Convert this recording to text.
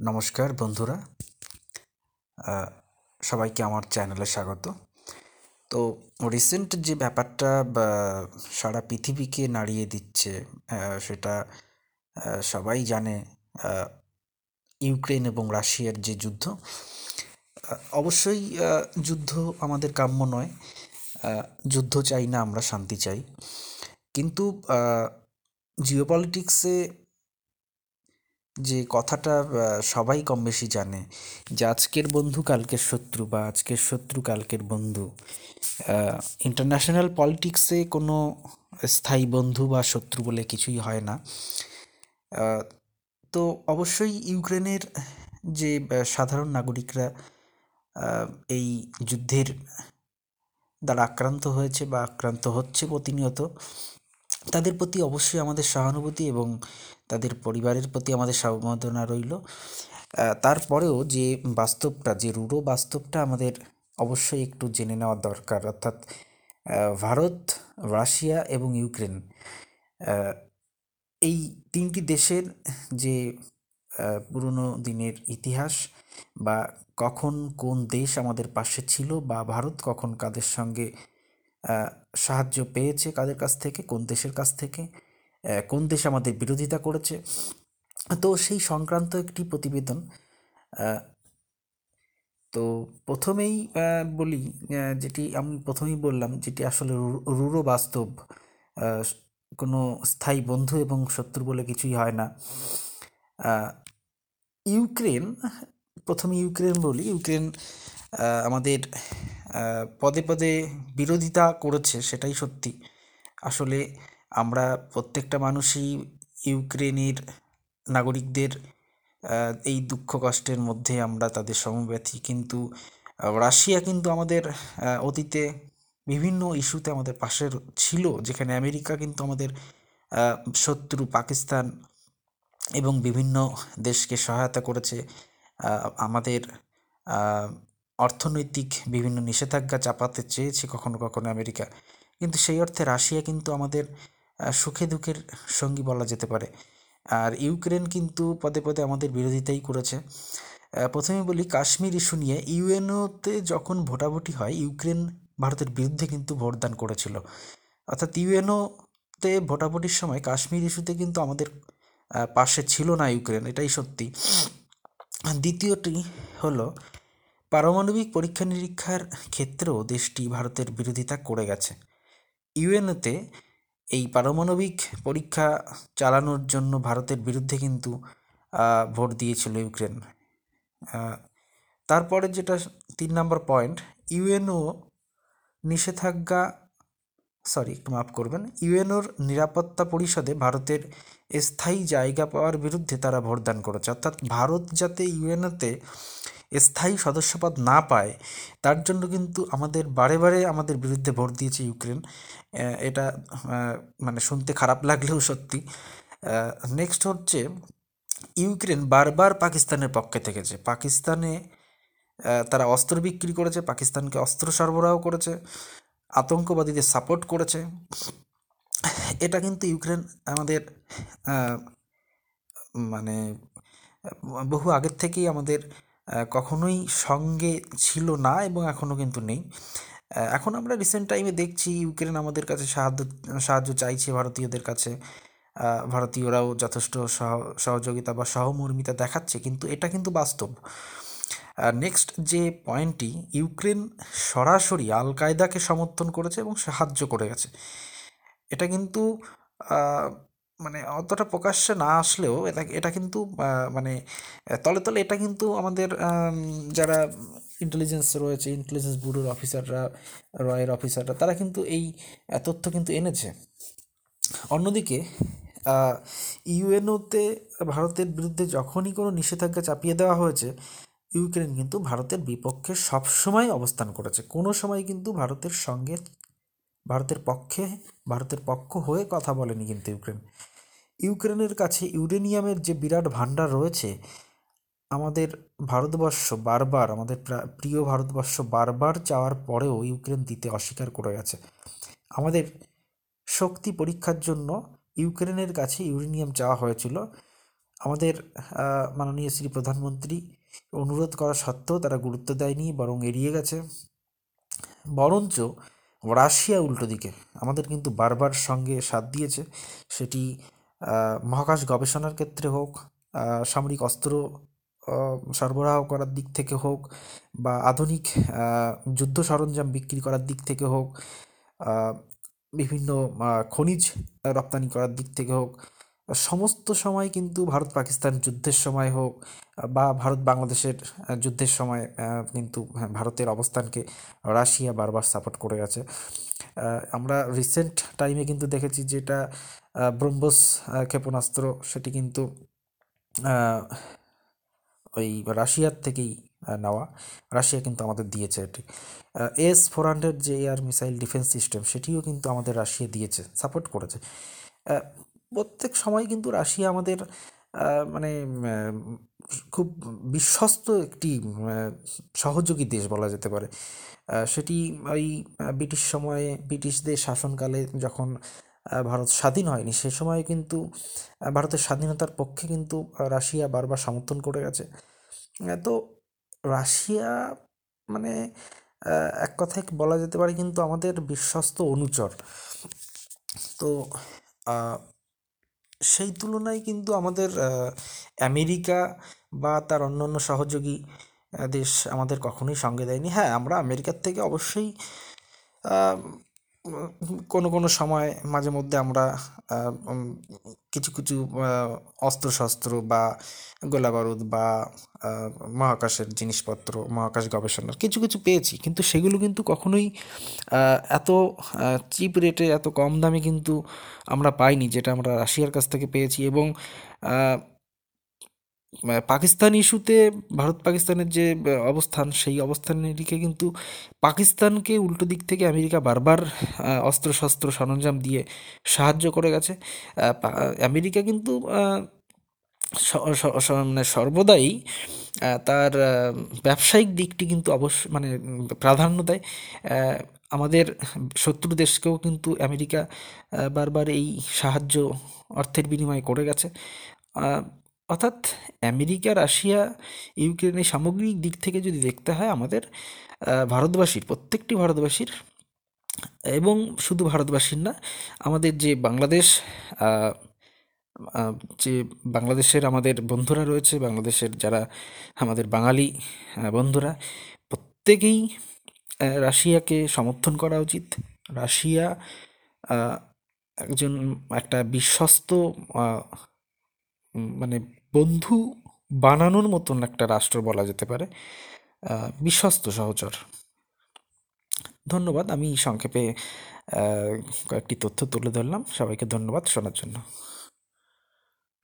নমস্কার বন্ধুরা। সবাইকে আমার চ্যানেলে স্বাগত। তো রিসেন্ট যে ব্যাপারটা সারা পৃথিবীকে নাড়িয়ে দিচ্ছে সেটা সবাই জানে ইউক্রেন এবং রাশিয়ার যে যুদ্ধ অবশ্যই যুদ্ধ আমাদের কাম্য নয় যুদ্ধ চাই না আমরা শান্তি চাই। কিন্তু জিওপলিটিক্সে যে কথাটা সবাই কম বেশি জানে যে আজকের বন্ধু কালকের শত্রু বা আজকের শত্রু কালকের বন্ধু। ইন্টারন্যাশনাল পলিটিক্সে কোনো স্থায়ী বন্ধু বা শত্রু বলে কিছুই হয় না। তো অবশ্যই ইউক্রেনের যে সাধারণ নাগরিকরা এই যুদ্ধের দ্বারা আক্রান্ত হয়েছে বা আক্রান্ত হচ্ছে প্রতিনিয়ত তাদের প্রতি অবশ্যই আমাদের সহানুভূতি এবং তাদের পরিবারের প্রতি আমাদের সমবেদনা রইল। তারপরেও যে বাস্তবটা, যে রূঢ় বাস্তবটা আমাদের অবশ্যই একটু জেনে নেওয়া দরকার। অর্থাৎ ভারত, রাশিয়া এবং ইউক্রেন এই তিনটি দেশের যে পুরনো দিনের ইতিহাস বা কখন কোন দেশ আমাদের পাশে ছিল বা ভারত কখন কাদের সঙ্গে সাহায্য পেয়েছে কাদের কাছ থেকে? কোন দেশের কাছ থেকে? কোন দেশ আমাদের বিরোধিতা করেছে? তো সেই সংক্রান্ত একটি প্রতিবেদন তো প্রথমেই বলি যেটি আমি প্রথমেই বললাম, যেটি আসলে রূ- রূঢ় বাস্তব কোনো স্থায়ী বন্ধু এবং শত্রু বলে কিছুই হয় না। ইউক্রেন, প্রথমে ইউক্রেন বলি। ইউক্রেন আমাদের পদে পদে বিরোধিতা করেছে, সেটাই সত্যি। আসলে আমরা প্রত্যেকটা মানুষই ইউক্রেনের নাগরিকদের এই দুঃখ কষ্টের মধ্যে আমরা তাদের সমব্যথী। কিন্তু রাশিয়া কিন্তু আমাদের অতীতে বিভিন্ন ইস্যুতে আমাদের পাশে ছিল, যেখানে আমেরিকা কিন্তু আমাদের শত্রু পাকিস্তান এবং বিভিন্ন দেশকে সহায়তা করেছে। আমাদের অর্থনৈতিক বিভিন্ন নিষেধাজ্ঞা চাপাতে চেয়েছে কখনো কখনো আমেরিকা। কিন্তু সেই অর্থে রাশিয়া কিন্তু আমাদের সুখে দুঃখের সঙ্গী বলা যেতে পারে। আর ইউক্রেন কিন্তু পদে পদে আমাদের বিরোধিতাই করেছে। প্রথমে বলি কাশ্মীর ইস্যু নিয়ে। ইউএনওতে যখন ভোটাভুটি হয়, ইউক্রেন ভারতের বিরুদ্ধে কিন্তু ভোটদান করেছিল। অর্থাৎ ইউএনওতে ভোটাভুটির সময় কাশ্মীর ইস্যুতে কিন্তু আমাদের পাশে ছিল না ইউক্রেন, এটাই সত্যি। দ্বিতীয়টি হলো পারমাণবিক পরীক্ষা নিরীক্ষার ক্ষেত্রেও দেশটি ভারতের বিরোধিতা করে গেছে। ইউএনওতে এই পারমাণবিক পরীক্ষা চালানোর জন্য ভারতের বিরুদ্ধে কিন্তু ভোট দিয়েছিল ইউক্রেন। তারপরে যেটা তিন নম্বর পয়েন্ট, ইউএনও নিষেধাজ্ঞা সরি একটু মাফ করবেন, ইউএনওর নিরাপত্তা পরিষদে ভারতের স্থায়ী জায়গা পাওয়ার বিরুদ্ধে তারা ভোটদান করেছে। অর্থাৎ ভারত যাতে ইউএনওতে স্থায়ী সদস্যপদ না পায়, তার জন্য কিন্তু আমাদের বারে বারে আমাদের বিরুদ্ধে ভোট দিয়েছে ইউক্রেন। এটা মানে শুনতে খারাপ লাগলেও সত্যি। নেক্সট হচ্ছে, ইউক্রেন বারবার পাকিস্তানের পক্ষে থেকেছে। পাকিস্তানে তারা অস্ত্র বিক্রি করেছে, পাকিস্তানকে অস্ত্র সরবরাহ করেছে। আতঙ্কবাদীদের সাপোর্ট করেছে, এটা কিন্তু ইউক্রেন আমাদের মানে বহু আগের থেকেই আমাদের কখনোই সঙ্গে ছিল না এবং এখনও কিন্তু নেই। এখন আমরা রিসেন্ট টাইমে দেখছি ইউক্রেন আমাদের কাছে সাহায্য সাহায্য চাইছে ভারতীয়দের কাছে। ভারতীয়রাও যথেষ্ট সহ- সহযোগিতা বা সহমর্মিতা দেখাচ্ছে, কিন্তু এটা কিন্তু বাস্তব। নেক্সট যে পয়েন্টটি ইউক্রেন সরাসরি আল কায়দাকে সমর্থন করেছে এবং সাহায্য করে গেছে। এটা কিন্তু মানে অতটা প্রকাশ্যে না আসলেও এটা এটা কিন্তু মানে তলে তলে এটা কিন্তু আমাদের যারা ইন্টেলিজেন্স রয়েছে ইন্টেলিজেন্স ব্যুরোর অফিসাররা রয়ের অফিসাররা তারা কিন্তু এই তথ্য কিন্তু এনেছে। অন্যদিকে ইউএনওতে ভারতের বিরুদ্ধে যখনই কোনো নিষেধাজ্ঞা চাপিয়ে দেওয়া হয়েছে ইউক্রেন কিন্তু ভারতের বিপক্ষে সবসময় অবস্থান করেছে। কোনো সময় কিন্তু ভারতের সঙ্গে, ভারতের পক্ষে, ভারতের পক্ষ হয়ে কথা বলেনি কিন্তু ইউক্রেন ইউক্রেনের কাছে ইউরেনিয়ামের যে বিরাট ভাণ্ডার রয়েছে, আমাদের ভারতবর্ষ বারবার, আমাদের প্রা- প্রিয় ভারতবর্ষ বারবার চাওয়ার পরেও ইউক্রেন দিতে অস্বীকার করে গেছে। আমাদের শক্তি পরীক্ষার জন্য ইউক্রেনের কাছে ইউরেনিয়াম চাওয়া হয়েছিল। আমাদের মাননীয় শ্রী প্রধানমন্ত্রী অনুরোধ করা সত্ত্বেও তারা গুরুত্ব দেয়নি, বরং এড়িয়ে গেছে। বরঞ্চ রাশিয়া উল্টো দিকে, আমাদের কিন্তু বারবার সঙ্গে সাথ দিয়েছে। সেটি মহাকাশ গবেষণার ক্ষেত্রে হোক সামরিক অস্ত্র সরবরাহ করার দিক থেকে হোক, বা আধুনিক যুদ্ধ সরঞ্জাম বিক্রি করার দিক থেকে হোক বিভিন্ন খনিজ রপ্তানি করার দিক থেকে হোক সমস্ত সময় কিন্তু ভারত পাকিস্তান যুদ্ধের সময় হোক বা ভারত বাংলাদেশের যুদ্ধের সময় কিন্তু হ্যাঁ ভারতের অবস্থানকে রাশিয়া বারবার সাপোর্ট করে গেছে। আমরা রিসেন্ট টাইমে কিন্তু দেখেছি যেটা ব্রহ্মোস ক্ষেপণাস্ত্র, সেটি কিন্তু ওই রাশিয়ার থেকেই নেওয়া। রাশিয়া কিন্তু আমাদের দিয়েছে এটি। এস ফোর হান্ড্রেড যে এয়ার মিসাইল ডিফেন্স সিস্টেম, সেটিও কিন্তু আমাদের রাশিয়া দিয়েছে সাপোর্ট করেছে। প্রত্যেক সময় কিন্তু রাশিয়া আমাদের মানে খুব বিশ্বস্ত একটি সহযোগী দেশ বলা যেতে পারে। সেটি ওই ব্রিটিশ সময়ে, ব্রিটিশদের শাসনকালে যখন ভারত স্বাধীন হয়নি, সে সময় কিন্তু ভারতের স্বাধীনতার পক্ষে কিন্তু রাশিয়া বারবার সমর্থন করে গেছে। তো রাশিয়া মানে এক কথায় বলা যেতে পারে কিন্তু আমাদের বিশ্বস্ত অনুচর। তো সেই তুলনায় কিন্তু আমাদের আমেরিকা বা তার অন্যান্য সহযোগী দেশ আমাদের কখনোই সঙ্গে দেয়নি। হ্যাঁ আমরা আমেরিকার থেকে অবশ্যই কোনো কোনো সময় মাঝে মধ্যে আমরা কিছু কিছু অস্ত্র শস্ত্র বা গোলা বারুদ বা মহাকাশের জিনিসপত্র, মহাকাশ গবেষণার কিছু কিছু পেয়েছি। কিন্তু সেগুলো কিন্তু কখনোই এত চিপ রেটে, এত কম দামে কিন্তু আমরা পাইনি, যেটা আমরা রাশিয়ার কাছ থেকে পেয়েছি এবং পাকিস্তান ইস্যুতে ভারত পাকিস্তানের যে অবস্থান, সেই অবস্থানের দিকে কিন্তু পাকিস্তানকে উল্টো দিক থেকে আমেরিকা বারবার অস্ত্র শস্ত্র সরঞ্জাম দিয়ে সাহায্য করে গেছে। আমেরিকা কিন্তু মানে সর্বদাই তার ব্যবসায়িক দিকটি কিন্তু অবশ্য মানে প্রাধান্য দেয়। আমাদের শত্রু দেশকেও কিন্তু আমেরিকা বারবার এই সাহায্য অর্থের বিনিময়ে করে গেছে। অর্থাৎ আমেরিকা, রাশিয়া, ইউক্রেনের সামগ্রিক দিক থেকে যদি দেখতে হয় আমাদের ভারতবাসীর, প্রত্যেকটি ভারতবাসীর, এবং শুধু ভারতবাসীর না, আমাদের যে বাংলাদেশ যে বাংলাদেশের আমাদের বন্ধুরা রয়েছে, বাংলাদেশের যারা আমাদের বাঙালি বন্ধুরা, প্রত্যেকেই রাশিয়াকে সমর্থন করা উচিত। রাশিয়া একজন, একটা বিশ্বস্ত বন্ধু বানানোর মতন একটা রাষ্ট্র বলা যেতে পারে বিশ্বস্ত, সহচর। ধন্যবাদ, আমি সংক্ষেপে কয়েকটি তথ্য তুলে ধরলাম। সবাইকে ধন্যবাদ শোনার জন্য।